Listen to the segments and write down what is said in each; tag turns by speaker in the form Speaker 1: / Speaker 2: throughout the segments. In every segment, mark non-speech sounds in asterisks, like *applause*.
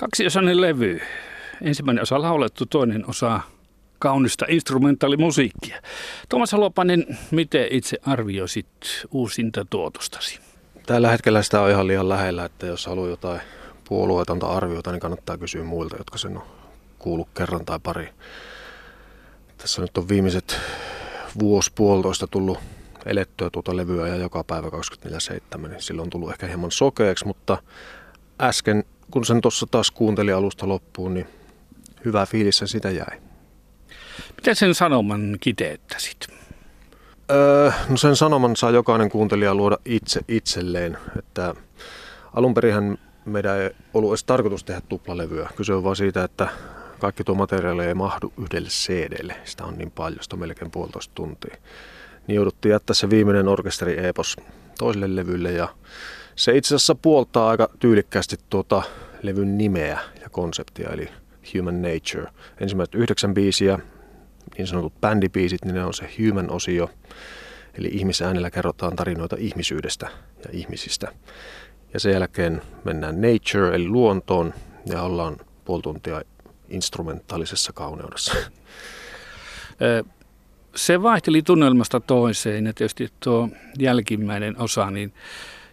Speaker 1: Kaksiosainen levy. Ensimmäinen osa laulettu, toinen osa kaunista instrumentaalimusiikkia. Tuomas Halopainen, miten itse arvioisit uusinta tuotostasi?
Speaker 2: Tällä hetkellä sitä on ihan liian lähellä, että jos haluaa jotain puolueetonta arviota, niin kannattaa kysyä muilta, jotka sen on kuullut kerran tai pari. Tässä nyt on viimeiset vuosi puolitoista tullut elettyä tuota levyä ja joka päivä 24-7, niin silloin on tullut ehkä hieman sokeeksi, mutta äsken kun sen tuossa taas kuuntelin alusta loppuun, niin hyvä fiilis se sitä jäi.
Speaker 1: Miten sen sanoman kiteyttäisit?
Speaker 2: Öö, no sen sanoman saa jokainen kuuntelija luoda itse itselleen. Että alun perinhän meidän ei ollut edes tarkoitus tehdä tuplalevyä. Kyse on vaan siitä, että kaikki tuo materiaali ei mahdu yhdelle CDlle. Sitä on niin paljon, sitä on melkein puolitoista tuntia. Niin jouduttiin jättää se viimeinen orkesteri-epos toiselle levylle ja se itse asiassa puoltaa aika tyylikkäästi tuota levyn nimeä ja konseptia, eli Human Nature. Ensimmäiset yhdeksän biisiä, niin sanotut bändibiisit, niin ne on se human-osio, eli ihmisäänellä kerrotaan tarinoita ihmisyydestä ja ihmisistä. Ja sen jälkeen mennään nature, eli luontoon, ja ollaan puoli tuntia instrumentaalisessa kauneudessa.
Speaker 1: Se vaihteli tunnelmasta toiseen, ja tietysti tuo jälkimmäinen osa, niin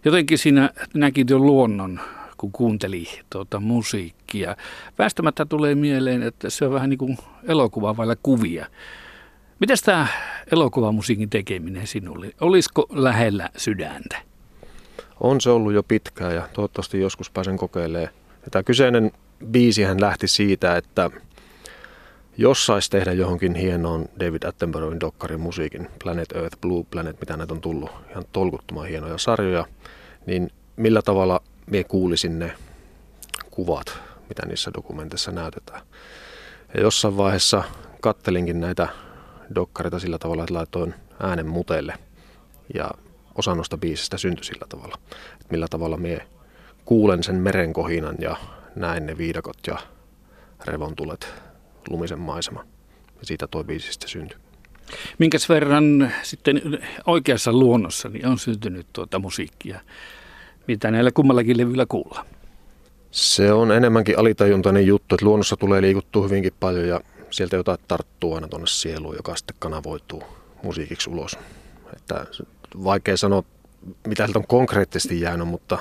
Speaker 1: jotenkin siinä näki tuon luonnon, kun kuunteli tuota musiikkia. Väistämättä tulee mieleen, että se on vähän niin kuin elokuva vailla kuvia. Miten tämä elokuvamusiikin tekeminen sinulle? Olisiko lähellä sydäntä?
Speaker 2: On se ollut jo pitkään ja toivottavasti joskus pääsen kokeilemaan. Ja tämä kyseinen biisihän lähti siitä, että jos saisi tehdä johonkin hienoon David Attenborough'n dokkarin musiikin, Planet Earth, Blue Planet, mitä näitä on tullut, ihan tolkuttoman hienoja sarjoja, niin millä tavalla mie kuulisin ne kuvat, mitä niissä dokumenteissa näytetään. Ja jossain vaiheessa kattelinkin näitä dokkareita sillä tavalla, että laitoin äänen mutelle. Ja osa noista biisistä syntyi sillä tavalla, että millä tavalla mie kuulen sen merenkohinan ja näen ne viidakot ja revontulet, lumisen maisema. Ja siitä tuo biisistä syntyi.
Speaker 1: Minkäs verran sitten oikeassa luonnossa niin on syntynyt tuota musiikkia, mitä näillä kummallakin levyillä kuulla?
Speaker 2: Se on enemmänkin alitajuntainen juttu, että luonnossa tulee liikuttua hyvinkin paljon ja sieltä jotain tarttuu aina tuonne sieluun, joka sitten kanavoituu musiikiksi ulos. Että vaikea sanoa, mitä sieltä on konkreettisesti jäänyt, mutta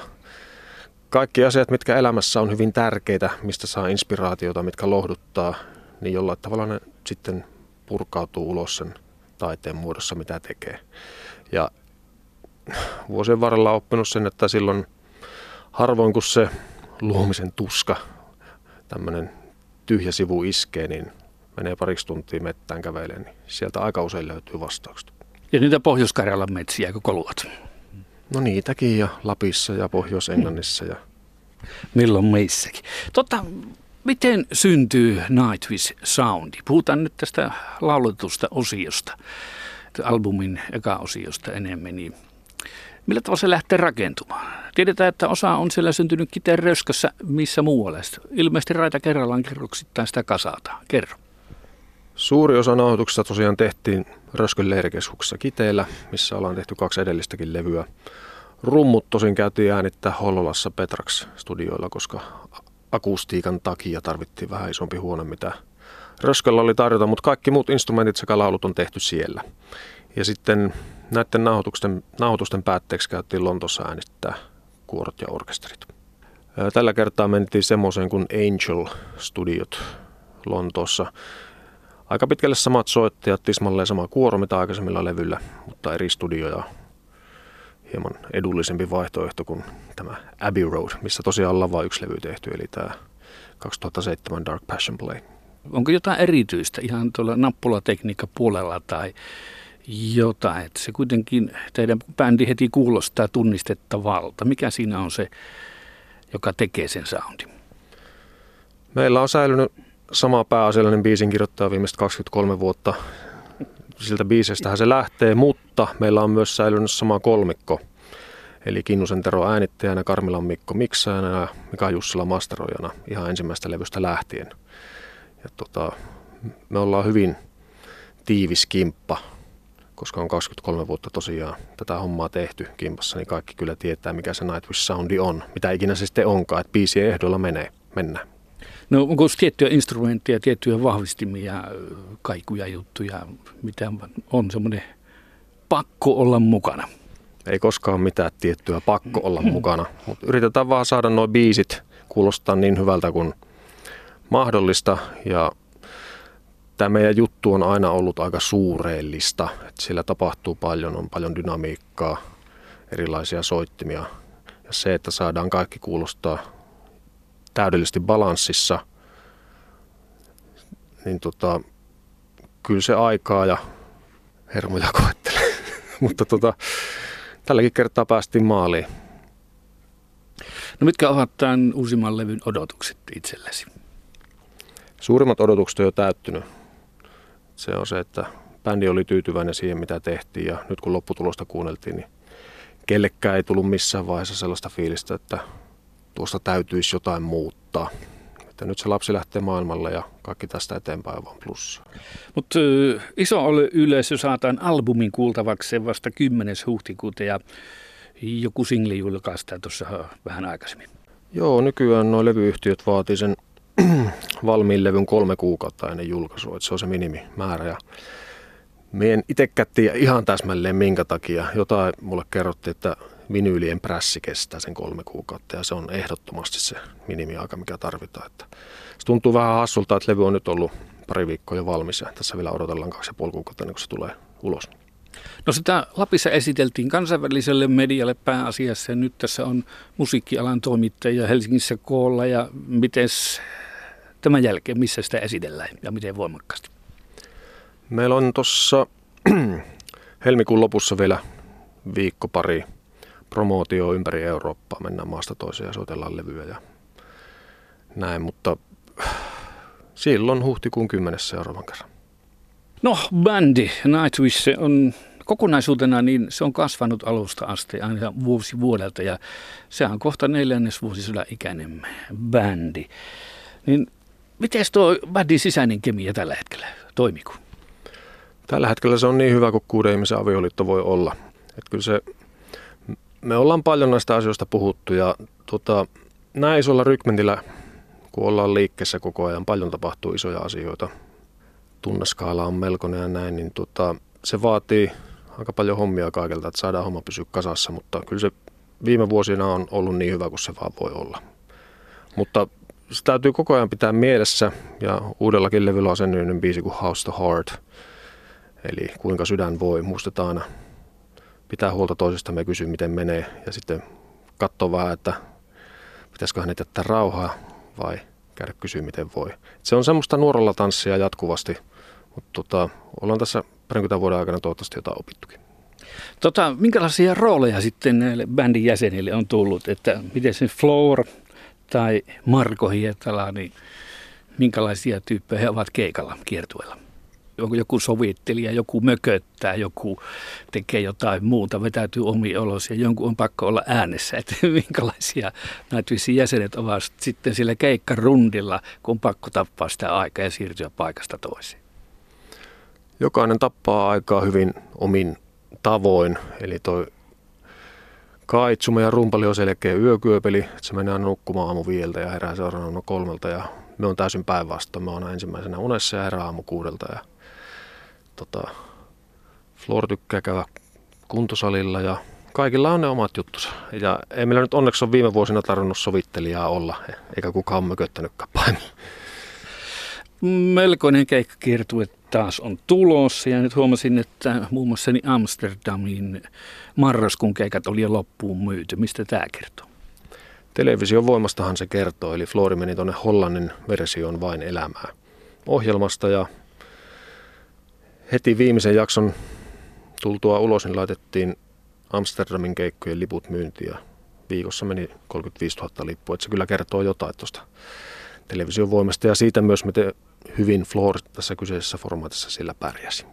Speaker 2: kaikki asiat, mitkä elämässä on hyvin tärkeitä, mistä saa inspiraatiota, mitkä lohduttaa, niin jollain tavalla ne sitten purkautuu ulos sen taiteen muodossa, mitä tekee. Ja vuosien varrella oppinut sen, että silloin harvoin kun se luomisen tuska, tämmöinen tyhjä sivu iskee, niin menee pariksi tuntia mettään käveleen, niin sieltä aika usein löytyy vastaukset.
Speaker 1: Ja niitä pohjois metsiä, kun koluat?
Speaker 2: No niitäkin ja Lapissa ja Pohjois-Englannissa. Ja...
Speaker 1: Milloin meissäkin. Totta, miten syntyy Nightwish Soundi? Puhutaan nyt tästä lauletusta osiosta, albumin eka osiosta enemmän. Niin millä tavalla se lähtee rakentumaan? Tiedetään, että osa on siellä syntynyt kiteen röskössä, missä muualle. Ilmeisesti raita kerrallaan kerroksittain sitä kasata. Kerro.
Speaker 2: Suuri osa nauhoituksista tosiaan tehtiin Röskön leirikeskuksessa Kiteellä, missä ollaan tehty kaksi edellistäkin levyä. Rummut tosin käytiin äänittää Hollolassa Petrax-studioilla, koska akustiikan takia tarvittiin vähän isompi huone, mitä Rösköllä oli tarjota, mutta kaikki muut instrumentit sekä laulut on tehty siellä. Ja sitten näiden nauhoitusten, nauhoitusten päätteeksi käytiin Lontossa äänittää kuorot ja orkesterit. Tällä kertaa mentiin semmoiseen kuin Angel Studiot Lontoossa. Aika pitkälle samat soittajat, tismalleen sama kuoro mitä aikaisemmilla levyllä, mutta eri studioja. Hieman edullisempi vaihtoehto kuin tämä Abbey Road, missä tosiaan ollaan vain yksi levy tehty, eli tämä 2007 Dark Passion Play.
Speaker 1: Onko jotain erityistä ihan tuolla nappulatekniikka puolella tai jotain, että se kuitenkin teidän bändi heti kuulostaa tunnistettavalta. Mikä siinä on se, joka tekee sen soundin?
Speaker 2: Meillä on säilynyt sama pääasiallinen biisin kirjoittaja viimeiset 23 vuotta. Siltä biisestähän se lähtee, mutta meillä on myös säilynyt sama kolmikko. Eli Kinnusen Tero äänittäjänä, Karmilan Mikko miksaajana ja Mika Jussila masteroijana ihan ensimmäistä levystä lähtien. Ja tota, me ollaan hyvin tiivis kimppa koska on 23 vuotta tosiaan tätä hommaa tehty kimpassa, niin kaikki kyllä tietää, mikä se Nightwish Soundi on. Mitä ikinä se sitten onkaan, että biisien ehdoilla menee, mennään.
Speaker 1: No onko tiettyjä instrumentteja, tiettyjä vahvistimia, kaikuja juttuja, mitä on semmoinen pakko olla mukana?
Speaker 2: Ei koskaan mitään tiettyä pakko olla mukana, mutta yritetään vaan saada nuo biisit kuulostaa niin hyvältä kuin mahdollista ja tämä meidän juttu on aina ollut aika suureellista. Että siellä tapahtuu paljon, on paljon dynamiikkaa, erilaisia soittimia. Ja se, että saadaan kaikki kuulostaa täydellisesti balanssissa, niin tota, kyllä se aikaa ja hermoja koettelee. *laughs* Mutta tota, tälläkin kertaa päästiin maaliin.
Speaker 1: No mitkä ovat tämän uusimman levyn odotukset itsellesi?
Speaker 2: Suurimmat odotukset on jo täyttynyt. Se on se, että bändi oli tyytyväinen siihen, mitä tehtiin ja nyt kun lopputulosta kuunneltiin, niin kellekään ei tullut missään vaiheessa sellaista fiilistä, että tuosta täytyisi jotain muuttaa. Että nyt se lapsi lähtee maailmalle ja kaikki tästä eteenpäin on plussa.
Speaker 1: Mutta iso yleisö saataan albumin kuultavaksi vasta 10. huhtikuuta ja joku singli julkaistaan tuossa vähän aikaisemmin.
Speaker 2: Joo, nykyään nuo levyyhtiöt vaatii sen *clears throat* valmiin levyn kolme kuukautta ennen julkaisua, että se on se minimimäärä. Ja me en itsekään tiedä ihan täsmälleen minkä takia. Jotain mulle kerrottiin, että vinyylien prässi kestää sen kolme kuukautta ja se on ehdottomasti se minimiaika, mikä tarvitaan. Että se tuntuu vähän hassulta, että levy on nyt ollut pari viikkoa jo valmis ja tässä vielä odotellaan kaksi ja puoli kuukautta ennen kuin se tulee ulos.
Speaker 1: No sitä Lapissa esiteltiin kansainväliselle medialle pääasiassa ja nyt tässä on musiikkialan toimittajia Helsingissä koolla ja miten tämän jälkeen, missä sitä esitellään ja miten voimakkaasti?
Speaker 2: Meillä on tuossa *clears throat* helmikuun lopussa vielä viikko pari promootio ympäri Eurooppaa. Mennään maasta toiseen ja soitellaan levyä ja näin, mutta silloin huhtikuun 10. seuraavan kerran.
Speaker 1: No, bändi Nightwish on kokonaisuutena niin se on kasvanut alusta asti aina vuosi vuodelta ja se on kohta neljännes vuosisodan ikäinen bändi. Niin miten tuo bändin sisäinen kemia tällä hetkellä toimiko?
Speaker 2: Tällä hetkellä se on niin hyvä kuin kuuden ihmisen avioliitto voi olla. Että kyllä se, me ollaan paljon näistä asioista puhuttu ja tota, näin isolla rykmentillä, kun ollaan liikkeessä koko ajan, paljon tapahtuu isoja asioita. Tunneskaala on melkoinen ja näin, niin tota, se vaatii aika paljon hommia kaikilta, että saadaan homma pysyä kasassa, mutta kyllä se viime vuosina on ollut niin hyvä kuin se vaan voi olla. Mutta se täytyy koko ajan pitää mielessä ja uudellakin levyllä on sen biisi kuin House to Heart, eli kuinka sydän voi, muistetaan aina pitää huolta toisesta me kysyä miten menee ja sitten katsoa vähän, että pitäisikö hänet jättää rauhaa vai käydä kysyä miten voi. Se on semmoista nuorella tanssia jatkuvasti, mutta tota, ollaan tässä parinkymmenen vuoden aikana toivottavasti jotain opittukin.
Speaker 1: Tota, minkälaisia rooleja sitten näille bändin jäsenille on tullut, että miten se Floor tai Marko Hietala, niin minkälaisia tyyppejä he ovat keikalla kiertueella? Joku sovittelija, joku mököttää, joku tekee jotain muuta, vetäytyy omi olos ja jonkun on pakko olla äänessä. *laughs* Että minkälaisia näitä jäsenet ovat sitten sillä keikkarundilla, kun on pakko tappaa sitä aikaa ja siirtyä paikasta toiseen?
Speaker 2: Jokainen tappaa aikaa hyvin omin tavoin. Eli toi Kaitsuma ja rumpali on selkeä yökyöpeli, että se menee nukkumaan aamu viiltä ja herää seuraavana kolmelta ja me on täysin päinvastoin. Mä oon ensimmäisenä unessa ja herää aamu kuudelta ja tota, Flor tykkää käydä kuntosalilla ja kaikilla on ne omat juttusa. Ja ei meillä nyt onneksi ole viime vuosina tarvinnut sovittelijaa olla, eikä kukaan mököttänytkään paimalla.
Speaker 1: Melkoinen keikkakiertue taas on tulossa ja nyt huomasin, että muun muassa niin Amsterdamin marraskuun keikat oli jo loppuun myyty. Mistä tämä kertoo?
Speaker 2: Television voimastahan se kertoo, eli Flori meni tuonne Hollannin versioon vain elämää ohjelmasta ja heti viimeisen jakson tultua ulos, niin laitettiin Amsterdamin keikkojen liput myyntiä. Viikossa meni 35 000 lippua, että se kyllä kertoo jotain tuosta television voimasta ja siitä myös, miten hyvin Floor tässä kyseisessä formaatissa sillä pärjäsi.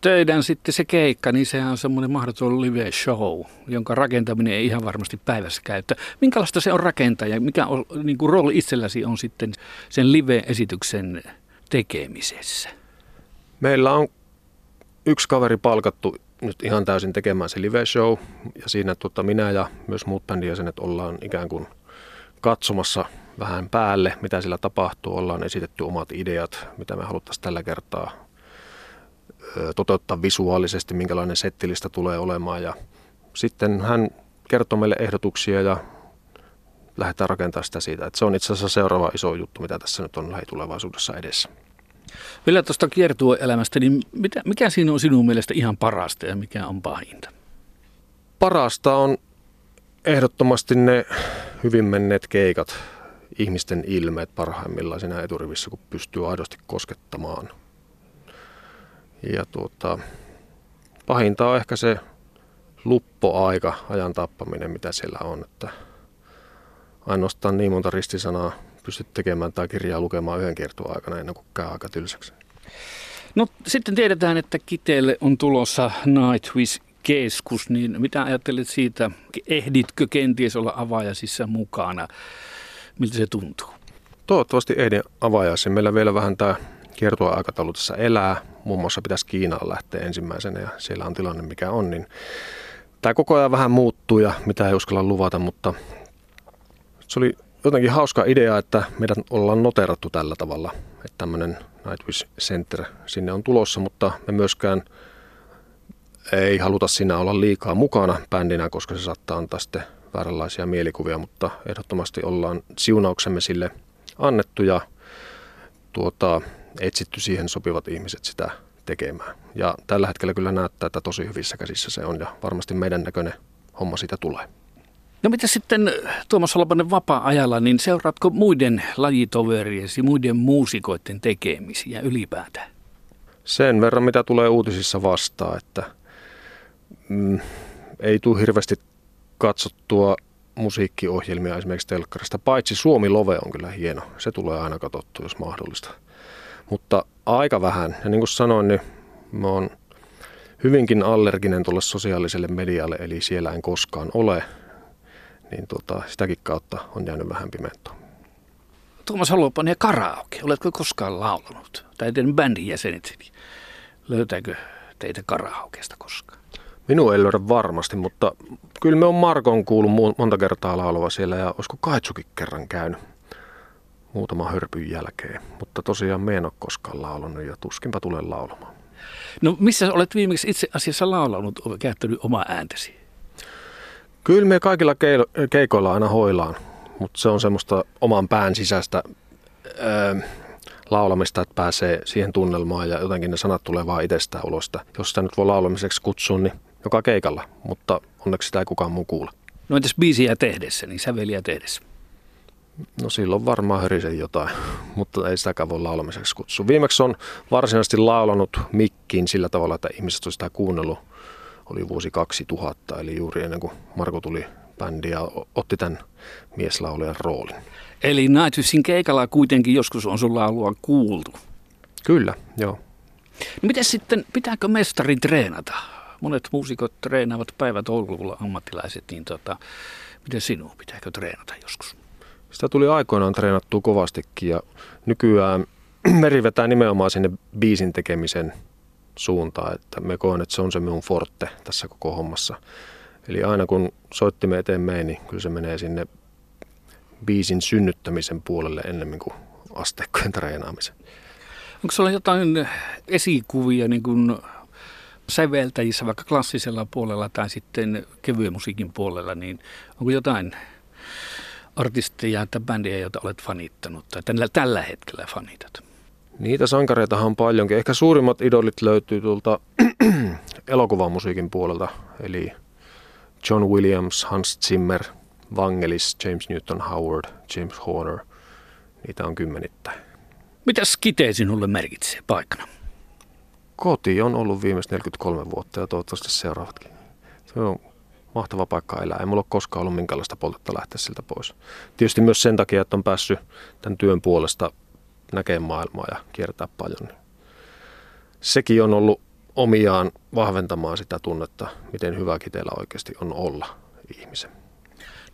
Speaker 1: Teidän sitten se keikka, niin sehän on semmoinen mahdoton live show, jonka rakentaminen ei ihan varmasti päivässä käyttä. Minkälaista se on rakentaja? Mikä on, niin kuin rooli itselläsi on sitten sen live-esityksen tekemisessä?
Speaker 2: Meillä on yksi kaveri palkattu nyt ihan täysin tekemään se live show ja siinä tota, minä ja myös muut bändin jäsenet ollaan ikään kuin katsomassa vähän päälle, mitä sillä tapahtuu. Ollaan esitetty omat ideat, mitä me haluttaisiin tällä kertaa toteuttaa visuaalisesti, minkälainen settilistä tulee olemaan. Ja sitten hän kertoo meille ehdotuksia ja lähdetään rakentamaan sitä siitä. Että se on itse asiassa seuraava iso juttu, mitä tässä nyt on lähitulevaisuudessa edessä.
Speaker 1: Vielä tuosta kiertueelämästä, niin mitä, mikä siinä on sinun mielestä ihan parasta ja mikä on pahinta?
Speaker 2: Parasta on ehdottomasti ne hyvin menneet keikat, ihmisten ilmeet parhaimmillaan siinä eturivissä, kun pystyy aidosti koskettamaan. Ja tuota, pahinta on ehkä se luppoaika, ajan tappaminen, mitä siellä on. Että ainoastaan niin monta ristisanaa pystyt tekemään tai kirjaa lukemaan yhden kiertueen aikana ennen kuin käy aika tylsäksi.
Speaker 1: No sitten tiedetään, että Kiteelle on tulossa Nightwish keskus, niin mitä ajattelet siitä? Ehditkö kenties olla avajaisissa mukana? Miltä se tuntuu?
Speaker 2: Toivottavasti ehdin avajaisiin. Meillä vielä vähän tämä kiertueaikataulu tässä elää. Muun muassa pitäisi Kiinaan lähteä ensimmäisenä ja siellä on tilanne mikä on. Niin tämä koko ajan vähän muuttuu ja mitä ei uskalla luvata, mutta se oli jotenkin hauska idea, että meidän ollaan noterattu tällä tavalla, että tämmöinen Nightwish Center sinne on tulossa, mutta me myöskään ei haluta siinä olla liikaa mukana bändinä, koska se saattaa antaa sitten vääränlaisia mielikuvia, mutta ehdottomasti ollaan siunauksemme sille annettu ja tuota, etsitty siihen sopivat ihmiset sitä tekemään. Ja tällä hetkellä kyllä näyttää, että tosi hyvissä käsissä se on ja varmasti meidän näköinen homma siitä tulee.
Speaker 1: No mitä sitten Tuomas Holopanen vapaa-ajalla, niin seuraatko muiden lajitoveriesi, muiden muusikoiden tekemisiä ylipäätään?
Speaker 2: Sen verran, mitä tulee uutisissa vastaan, että mm, ei tule hirveästi katsottua musiikkiohjelmia esimerkiksi telkkarista, paitsi Suomi Love on kyllä hieno. Se tulee aina katsottua, jos mahdollista. Mutta aika vähän. Ja niin kuin sanoin, niin mä oon hyvinkin allerginen tuolle sosiaaliselle medialle, eli siellä en koskaan ole niin tota, sitäkin kautta on jäänyt vähän pimentoon.
Speaker 1: Tuomas Holopainen ja karaoke. Oletko koskaan laulanut? Tai teidän bändin jäsenet, niin löytääkö teitä karaokeesta koskaan?
Speaker 2: Minun ei löydä varmasti, mutta kyllä me on Markon kuullut monta kertaa laulava siellä ja olisiko Kaitsukin kerran käynyt muutama hörpyn jälkeen. Mutta tosiaan me en ole koskaan laulanut ja tuskinpa tulen laulamaan.
Speaker 1: No missä olet viimeksi itse asiassa laulanut, käyttänyt omaa ääntäsi?
Speaker 2: Kyllä me kaikilla keikoilla aina hoilaan, mutta se on semmoista oman pään sisäistä öö, laulamista, että pääsee siihen tunnelmaan ja jotenkin ne sanat tulee vaan itsestään ulos. Jos sitä nyt voi laulamiseksi kutsua, niin joka keikalla, mutta onneksi sitä ei kukaan muu kuule.
Speaker 1: No entäs biisiä tehdessä, niin säveliä tehdessä?
Speaker 2: No silloin varmaan hörisen jotain, *laughs* mutta ei sitäkään voi laulamiseksi kutsua. Viimeksi on varsinaisesti laulanut mikkiin sillä tavalla, että ihmiset on sitä kuunnellut oli vuosi 2000, eli juuri ennen kuin Marko tuli bändi ja otti tämän mieslaulajan roolin.
Speaker 1: Eli Nightwishin keikalla kuitenkin joskus on sun laulua kuultu.
Speaker 2: Kyllä, joo.
Speaker 1: No miten sitten, pitääkö mestarin treenata? Monet muusikot treenaavat päivätolkulla ammattilaiset, niin tota, miten sinun pitääkö treenata joskus?
Speaker 2: Sitä tuli aikoinaan treenattua kovastikin ja nykyään *clears throat* meri vetää nimenomaan sinne biisin tekemisen suuntaan, että me koen, että se on se minun forte tässä koko hommassa. Eli aina kun soittimme eteen meni, niin kyllä se menee sinne biisin synnyttämisen puolelle ennemmin kuin asteikkojen treenaamisen.
Speaker 1: Onko sulla jotain esikuvia niin kuin säveltäjissä vaikka klassisella puolella tai sitten kevyen musiikin puolella, niin onko jotain artisteja tai bändiä, joita olet fanittanut tai tällä hetkellä fanitat?
Speaker 2: Niitä sankareitahan on paljonkin. Ehkä suurimmat idolit löytyy tuolta *clears throat* elokuvamusiikin puolelta, eli John Williams, Hans Zimmer, Vangelis, James Newton Howard, James Horner. Niitä on kymmenittäin.
Speaker 1: Mitä skite sinulle merkitsee paikkana?
Speaker 2: Koti on ollut viimeiset 43 vuotta ja toivottavasti seuraavatkin. Se on mahtava paikka elää. Ei mulla ole koskaan ollut minkäänlaista poltetta lähteä siltä pois. Tietysti myös sen takia, että on päässyt tämän työn puolesta näkee maailmaa ja kiertää paljon. Niin sekin on ollut omiaan vahventamaan sitä tunnetta, miten hyvä kiteellä oikeasti on olla ihmisen.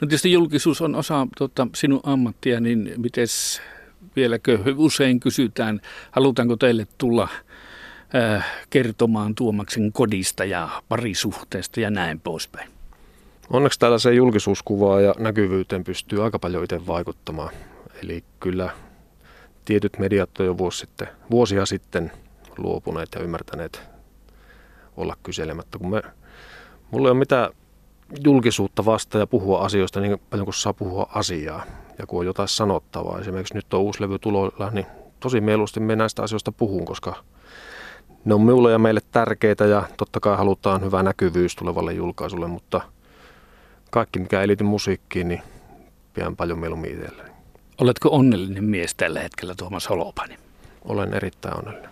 Speaker 1: No tietysti julkisuus on osa tuota, sinun ammattia, niin miten vieläkö usein kysytään, halutaanko teille tulla äh, kertomaan Tuomaksen kodista ja parisuhteesta ja näin poispäin?
Speaker 2: Onneksi tällaiseen julkisuuskuvaan ja näkyvyyteen pystyy aika paljon itse vaikuttamaan Eli kyllä tietyt mediat on jo vuosi sitten, vuosia sitten luopuneet ja ymmärtäneet olla kyselemättä, kun me, mulla ei ole mitään julkisuutta vasta ja puhua asioista niin paljon kuin saa puhua asiaa. Ja kun on jotain sanottavaa, esimerkiksi nyt on uusi levy tuloilla, niin tosi mieluusti me näistä asioista puhun, koska ne on minulle ja meille tärkeitä ja totta kai halutaan hyvä näkyvyys tulevalle julkaisulle, mutta kaikki mikä ei liity musiikkiin, niin pidän paljon mieluummin itselleen.
Speaker 1: Oletko onnellinen mies tällä hetkellä Tuomas Holopani?
Speaker 2: Olen erittäin onnellinen.